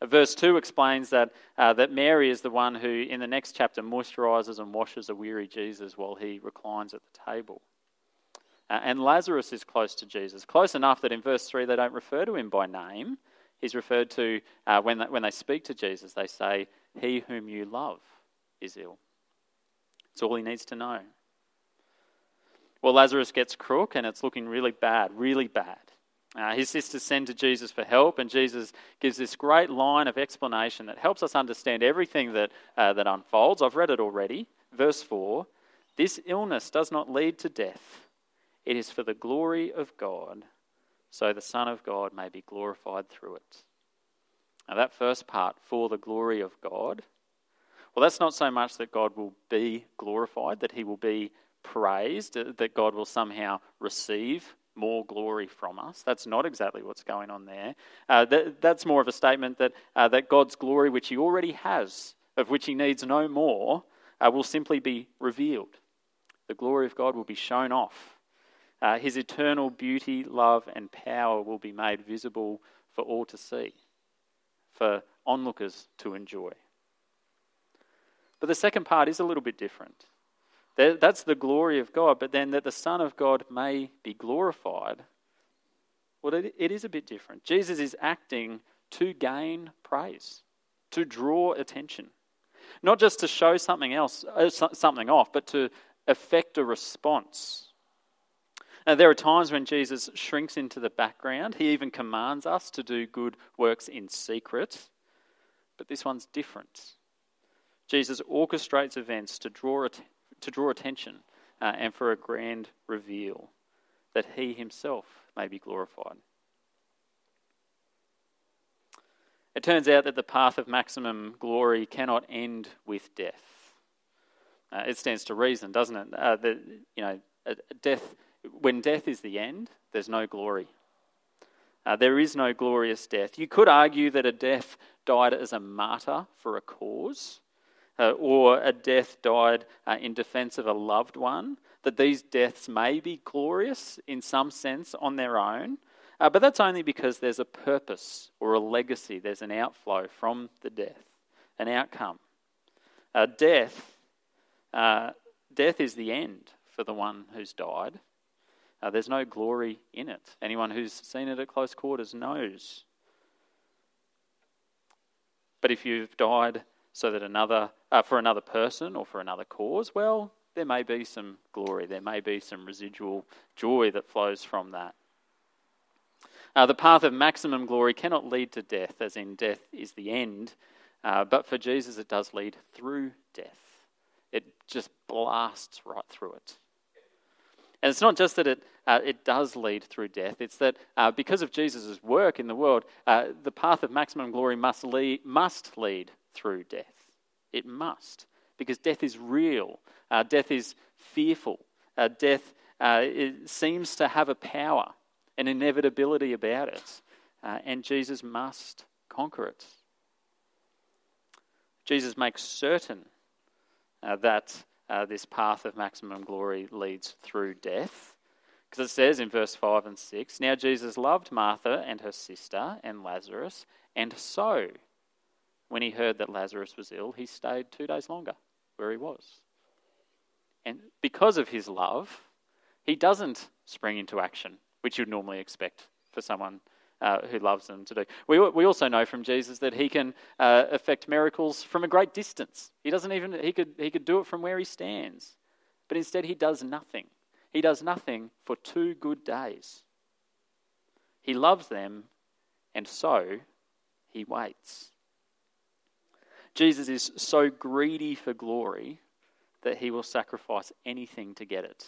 Uh, verse 2 explains that, uh, that Mary is the one who, in the next chapter, moisturizes and washes a weary Jesus while he reclines at the table. Uh, and Lazarus is close to Jesus, close enough that in verse 3 they don't refer to him by name. He's referred to, uh, when, they, when they speak to Jesus, they say, He whom you love is ill. It's all he needs to know. Well, Lazarus gets crook and it's looking really bad, really bad. Uh, his sisters send to Jesus for help, and Jesus gives this great line of explanation that helps us understand everything that, uh, that unfolds. I've read it already. Verse 4 This illness does not lead to death, it is for the glory of God, so the Son of God may be glorified through it. Now, that first part, for the glory of God, well, that's not so much that God will be glorified, that he will be praised, that God will somehow receive more glory from us. That's not exactly what's going on there. Uh, that, that's more of a statement that, uh, that God's glory, which He already has, of which He needs no more, uh, will simply be revealed. The glory of God will be shown off. Uh, his eternal beauty, love, and power will be made visible for all to see, for onlookers to enjoy. But the second part is a little bit different. That's the glory of God, but then that the Son of God may be glorified. Well, it is a bit different. Jesus is acting to gain praise, to draw attention. Not just to show something else, uh, something off, but to effect a response. Now, there are times when Jesus shrinks into the background. He even commands us to do good works in secret. But this one's different. Jesus orchestrates events to draw attention to draw attention uh, and for a grand reveal, that he himself may be glorified. It turns out that the path of maximum glory cannot end with death. Uh, it stands to reason, doesn't it? Uh, that you know, death. When death is the end, there's no glory. Uh, there is no glorious death. You could argue that a death died as a martyr for a cause, uh, or a death died uh, in defense of a loved one, that these deaths may be glorious in some sense on their own, uh, but that's only because there's a purpose or a legacy, there's an outflow from the death, an outcome. Uh, death, uh, death is the end for the one who's died. Uh, there's no glory in it. Anyone who's seen it at close quarters knows. But if you've died so that another, uh, for another person or for another cause, well, there may be some glory, there may be some residual joy that flows from that. Uh, the path of maximum glory cannot lead to death, as in death is the end, uh, but for Jesus it does lead through death. It just blasts right through it. And it's not just that it, uh, it does lead through death, it's that uh, because of Jesus' work in the world, uh, the path of maximum glory must lead, must lead through death. It must, because death is real. Uh, death is fearful. Uh, death uh, seems to have a power, an inevitability about it. Uh, and Jesus must conquer it. Jesus makes certain uh, that uh, this path of maximum glory leads through death. Because it says in verse 5 and 6 Now Jesus loved Martha and her sister and Lazarus, and so when he heard that Lazarus was ill, he stayed two days longer where he was. And because of his love, he doesn't spring into action, which you'd normally expect for someone uh, who loves them to do. We, we also know from Jesus that he can uh, effect miracles from a great distance. He doesn't even, he could, he could do it from where he stands. But instead, he does nothing. He does nothing for two good days. He loves them, and so he waits. Jesus is so greedy for glory that he will sacrifice anything to get it.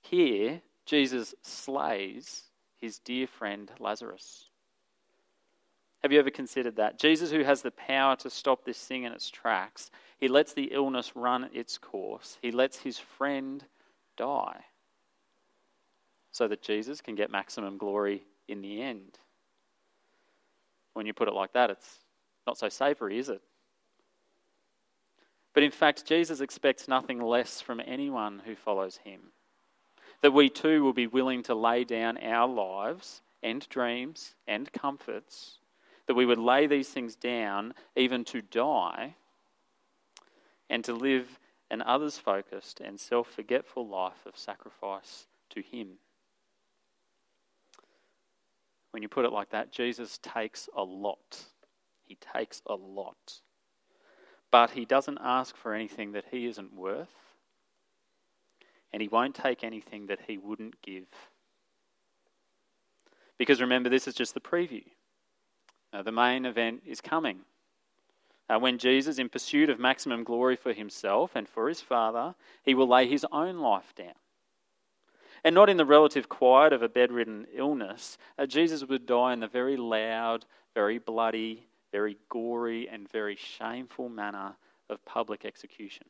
Here, Jesus slays his dear friend Lazarus. Have you ever considered that? Jesus, who has the power to stop this thing in its tracks, he lets the illness run its course. He lets his friend die so that Jesus can get maximum glory in the end. When you put it like that, it's not so savory, is it? But in fact, Jesus expects nothing less from anyone who follows him. That we too will be willing to lay down our lives and dreams and comforts that we would lay these things down, even to die, and to live an others focused and self forgetful life of sacrifice to Him. When you put it like that, Jesus takes a lot. He takes a lot. But He doesn't ask for anything that He isn't worth, and He won't take anything that He wouldn't give. Because remember, this is just the preview. The main event is coming. Uh, when Jesus, in pursuit of maximum glory for himself and for his Father, he will lay his own life down. And not in the relative quiet of a bedridden illness, uh, Jesus would die in the very loud, very bloody, very gory, and very shameful manner of public execution.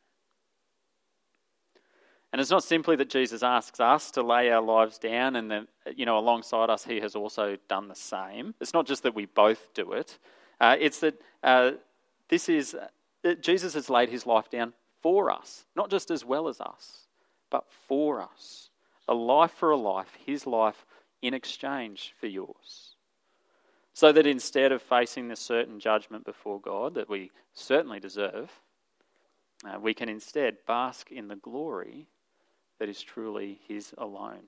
And it's not simply that Jesus asks us to lay our lives down and that, you know, alongside us, he has also done the same. It's not just that we both do it, uh, it's that uh, this is, uh, Jesus has laid his life down for us, not just as well as us, but for us. A life for a life, his life in exchange for yours. So that instead of facing the certain judgment before God that we certainly deserve, uh, we can instead bask in the glory that is truly His alone.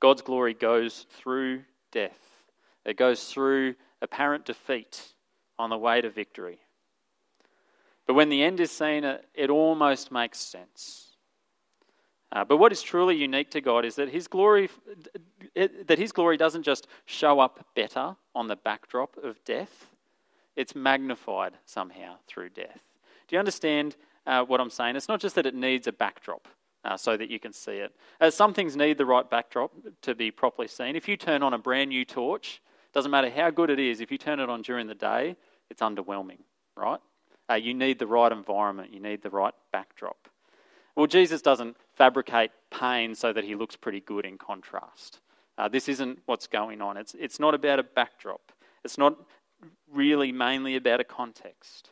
God's glory goes through death, it goes through apparent defeat on the way to victory. But when the end is seen, it almost makes sense. Uh, but what is truly unique to God is that His glory, that His glory doesn't just show up better on the backdrop of death; it's magnified somehow through death. Do you understand uh, what I'm saying. It's not just that it needs a backdrop uh, so that you can see it. Uh, some things need the right backdrop to be properly seen. If you turn on a brand new torch, doesn't matter how good it is, if you turn it on during the day, it's underwhelming, right? Uh, you need the right environment, you need the right backdrop. Well, Jesus doesn't fabricate pain so that he looks pretty good in contrast. Uh, this isn't what's going on. It's, it's not about a backdrop, it's not really mainly about a context.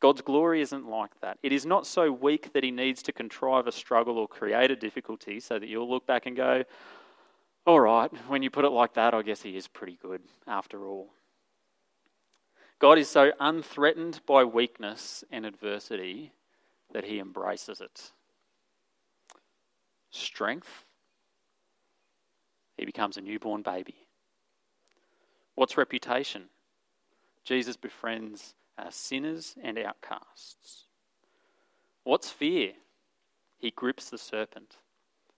God's glory isn't like that. It is not so weak that he needs to contrive a struggle or create a difficulty so that you'll look back and go, all right, when you put it like that, I guess he is pretty good after all. God is so unthreatened by weakness and adversity that he embraces it. Strength, he becomes a newborn baby. What's reputation? Jesus befriends uh, sinners and outcasts. What's fear? He grips the serpent.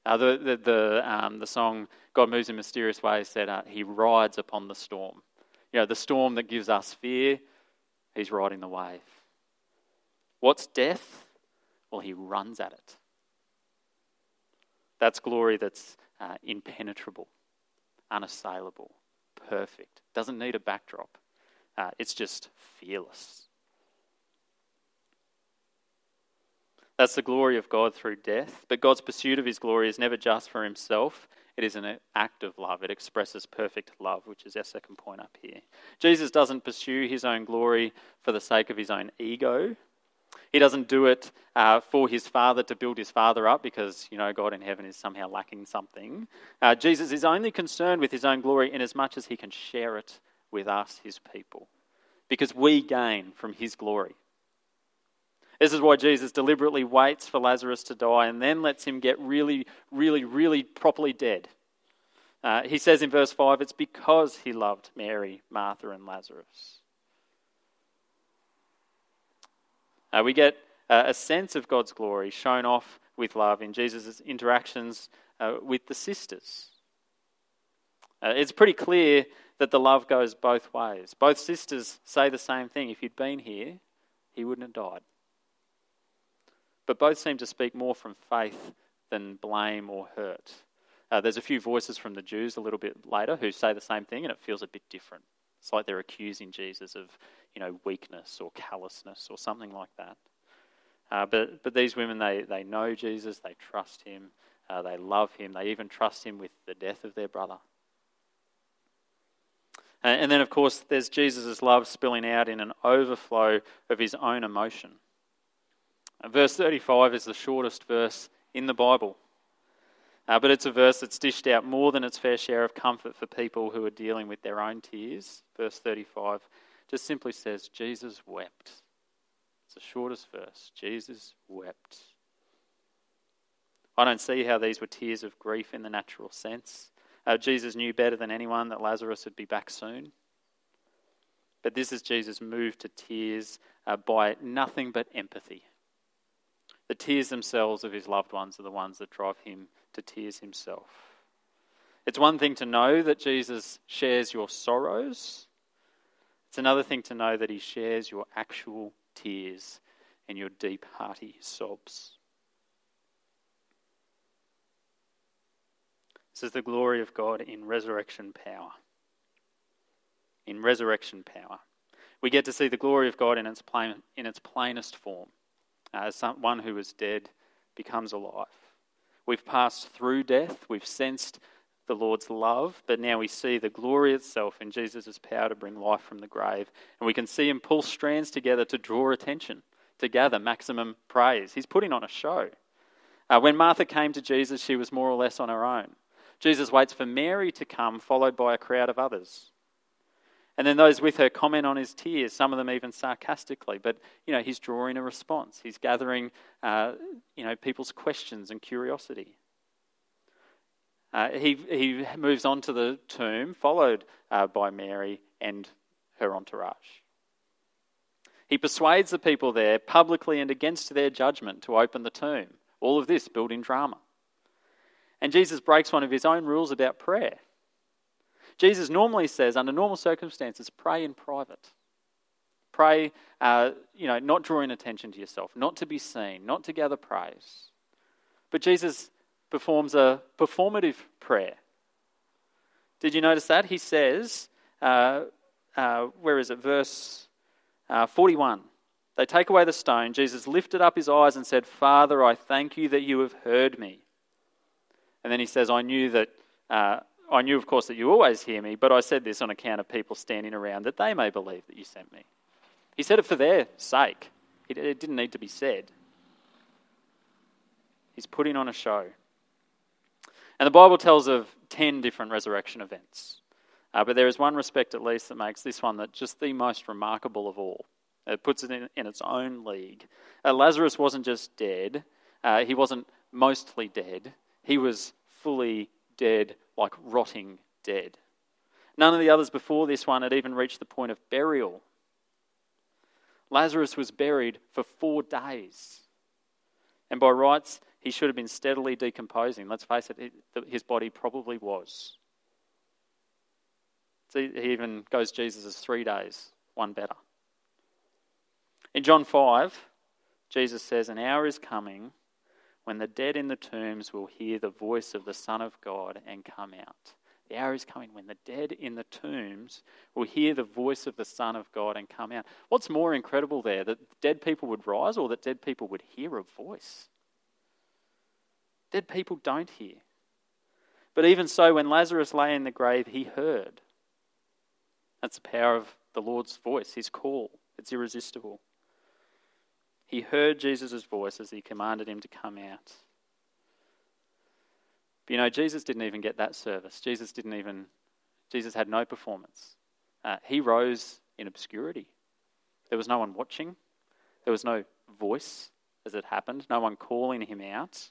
Uh, the the the, um, the song "God Moves in Mysterious Ways" said uh, he rides upon the storm. You know, the storm that gives us fear, he's riding the wave. What's death? Well, he runs at it. That's glory that's uh, impenetrable, unassailable, perfect. Doesn't need a backdrop. Uh, it's just fearless. That's the glory of God through death. But God's pursuit of his glory is never just for himself, it is an act of love. It expresses perfect love, which is our second point up here. Jesus doesn't pursue his own glory for the sake of his own ego. He doesn't do it uh, for his father to build his father up because, you know, God in heaven is somehow lacking something. Uh, Jesus is only concerned with his own glory in as much as he can share it with us, his people, because we gain from his glory. This is why Jesus deliberately waits for Lazarus to die and then lets him get really, really, really properly dead. Uh, he says in verse 5 it's because he loved Mary, Martha, and Lazarus. Uh, we get uh, a sense of God's glory shown off with love in Jesus' interactions uh, with the sisters. Uh, it's pretty clear that the love goes both ways. Both sisters say the same thing. If you'd been here, he wouldn't have died. But both seem to speak more from faith than blame or hurt. Uh, there's a few voices from the Jews a little bit later who say the same thing, and it feels a bit different. It's like they're accusing Jesus of, you know, weakness or callousness or something like that. Uh, but but these women, they they know Jesus, they trust him, uh, they love him, they even trust him with the death of their brother. And then, of course, there's Jesus' love spilling out in an overflow of his own emotion. Verse 35 is the shortest verse in the Bible. Uh, but it's a verse that's dished out more than its fair share of comfort for people who are dealing with their own tears. Verse 35 just simply says, Jesus wept. It's the shortest verse. Jesus wept. I don't see how these were tears of grief in the natural sense. Uh, Jesus knew better than anyone that Lazarus would be back soon. But this is Jesus moved to tears uh, by nothing but empathy. The tears themselves of his loved ones are the ones that drive him to tears himself. It's one thing to know that Jesus shares your sorrows, it's another thing to know that he shares your actual tears and your deep, hearty sobs. This is the glory of God in resurrection power. In resurrection power. We get to see the glory of God in its, plain, in its plainest form, as one who is dead becomes alive. We've passed through death, we've sensed the Lord's love, but now we see the glory itself in Jesus' power to bring life from the grave. And we can see him pull strands together to draw attention, to gather maximum praise. He's putting on a show. Uh, when Martha came to Jesus, she was more or less on her own. Jesus waits for Mary to come, followed by a crowd of others. And then those with her comment on his tears, some of them even sarcastically. But, you know, he's drawing a response. He's gathering, uh, you know, people's questions and curiosity. Uh, he, he moves on to the tomb, followed uh, by Mary and her entourage. He persuades the people there, publicly and against their judgment, to open the tomb. All of this building drama. And Jesus breaks one of his own rules about prayer. Jesus normally says, under normal circumstances, pray in private. Pray, uh, you know, not drawing attention to yourself, not to be seen, not to gather praise. But Jesus performs a performative prayer. Did you notice that? He says, uh, uh, where is it? Verse uh, 41. They take away the stone. Jesus lifted up his eyes and said, Father, I thank you that you have heard me. And then he says, I knew that, uh, I knew, of course, that you always hear me, but I said this on account of people standing around that they may believe that you sent me. He said it for their sake, it, didn't need to be said. He's putting on a show. And the Bible tells of 10 different resurrection events. Uh, but there is one respect, at least, that makes this one that just the most remarkable of all. It puts it in, in its own league. Uh, Lazarus wasn't just dead, uh, he wasn't mostly dead. He was fully dead, like rotting dead. None of the others before this one had even reached the point of burial. Lazarus was buried for four days. And by rights, he should have been steadily decomposing. Let's face it, his body probably was. he even goes Jesus as three days, one better. In John 5, Jesus says, An hour is coming when the dead in the tombs will hear the voice of the Son of God and come out. The hour is coming when the dead in the tombs will hear the voice of the Son of God and come out. What's more incredible there, that dead people would rise or that dead people would hear a voice? Dead people don't hear. But even so, when Lazarus lay in the grave, he heard. That's the power of the Lord's voice, his call. It's irresistible. He heard Jesus' voice as he commanded him to come out. But you know, Jesus didn't even get that service. Jesus didn't even, Jesus had no performance. Uh, he rose in obscurity. There was no one watching, there was no voice as it happened, no one calling him out.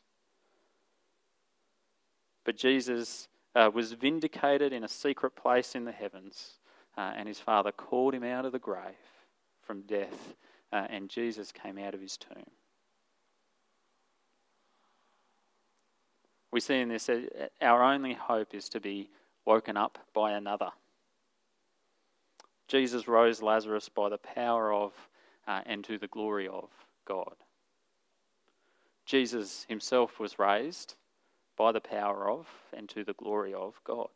But Jesus uh, was vindicated in a secret place in the heavens, uh, and his Father called him out of the grave from death uh, and Jesus came out of his tomb. We see in this uh, our only hope is to be woken up by another. Jesus rose Lazarus by the power of uh, and to the glory of God. Jesus himself was raised by the power of and to the glory of God.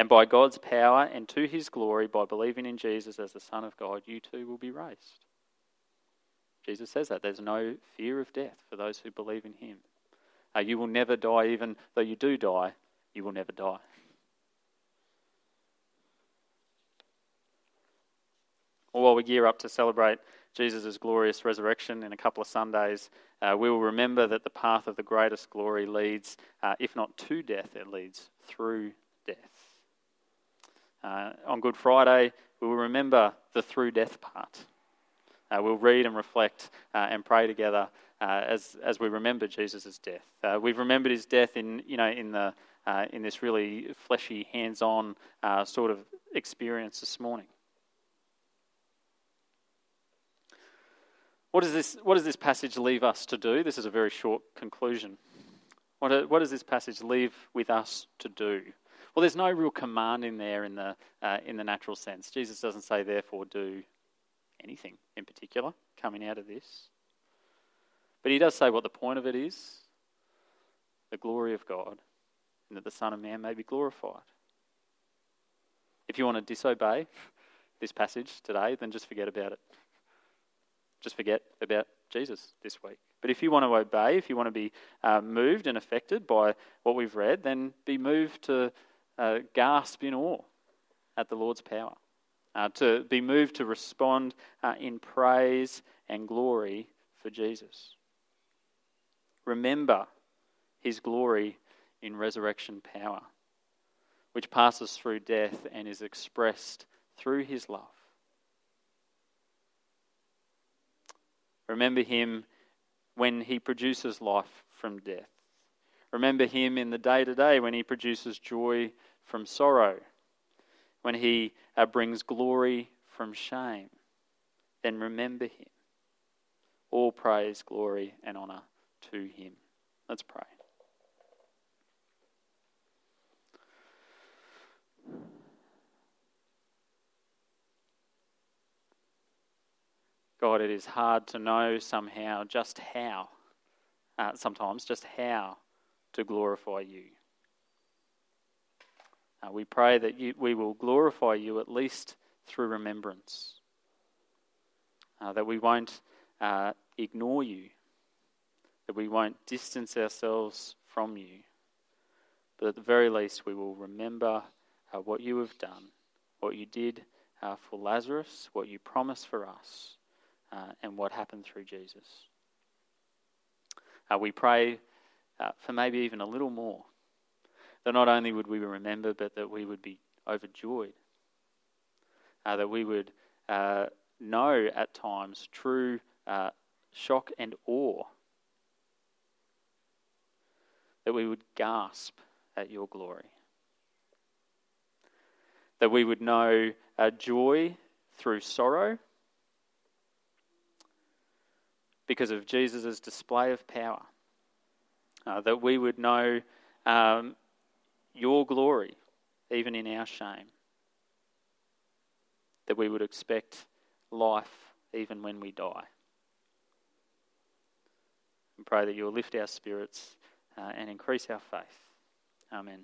And by God's power and to his glory, by believing in Jesus as the Son of God, you too will be raised. Jesus says that. There's no fear of death for those who believe in him. Uh, you will never die, even though you do die, you will never die. or while we gear up to celebrate Jesus' glorious resurrection in a couple of Sundays, uh, we will remember that the path of the greatest glory leads, uh, if not to death, it leads through death. Uh, on Good Friday, we will remember the through death part. Uh, we'll read and reflect uh, and pray together uh, as, as we remember Jesus' death. we've remembered his death in, you know, in, the, in this really fleshy, hands on sort of experience this morning. What, is this, what does this passage leave us to do? This is a very short conclusion. What, what does this passage leave with us to do? Well, there's no real command in there in the, uh, in the natural sense. Jesus doesn't say, therefore, do anything in particular coming out of this. But he does say what the point of it is the glory of God, and that the Son of Man may be glorified. If you want to disobey this passage today, then just forget about it just forget about Jesus this week. But if you want to obey, if you want to be uh, moved and affected by what we've read, then be moved to uh, gasp in awe at the Lord's power, uh, to be moved to respond uh, in praise and glory for Jesus. Remember his glory in resurrection power, which passes through death and is expressed through his love. Remember him when he produces life from death. Remember him in the day to day when he produces joy from sorrow, when he uh, brings glory from shame. Then remember him. All praise, glory, and honour to him. Let's pray. God, it is hard to know somehow just how, uh, sometimes just how to glorify you. Uh, we pray that you, we will glorify you at least through remembrance, uh, that we won't uh, ignore you, that we won't distance ourselves from you, but at the very least we will remember uh, what you have done, what you did uh, for Lazarus, what you promised for us uh, and what happened through Jesus. We pray for maybe even a little more. That not only would we remember, but that we would be overjoyed. Uh, that we would uh, know at times true uh, shock and awe. That we would gasp at your glory. That we would know joy through sorrow because of Jesus' display of power. Uh, that we would know um, your glory, even in our shame. That we would expect life even when we die. And pray that you will lift our spirits uh, and increase our faith. Amen.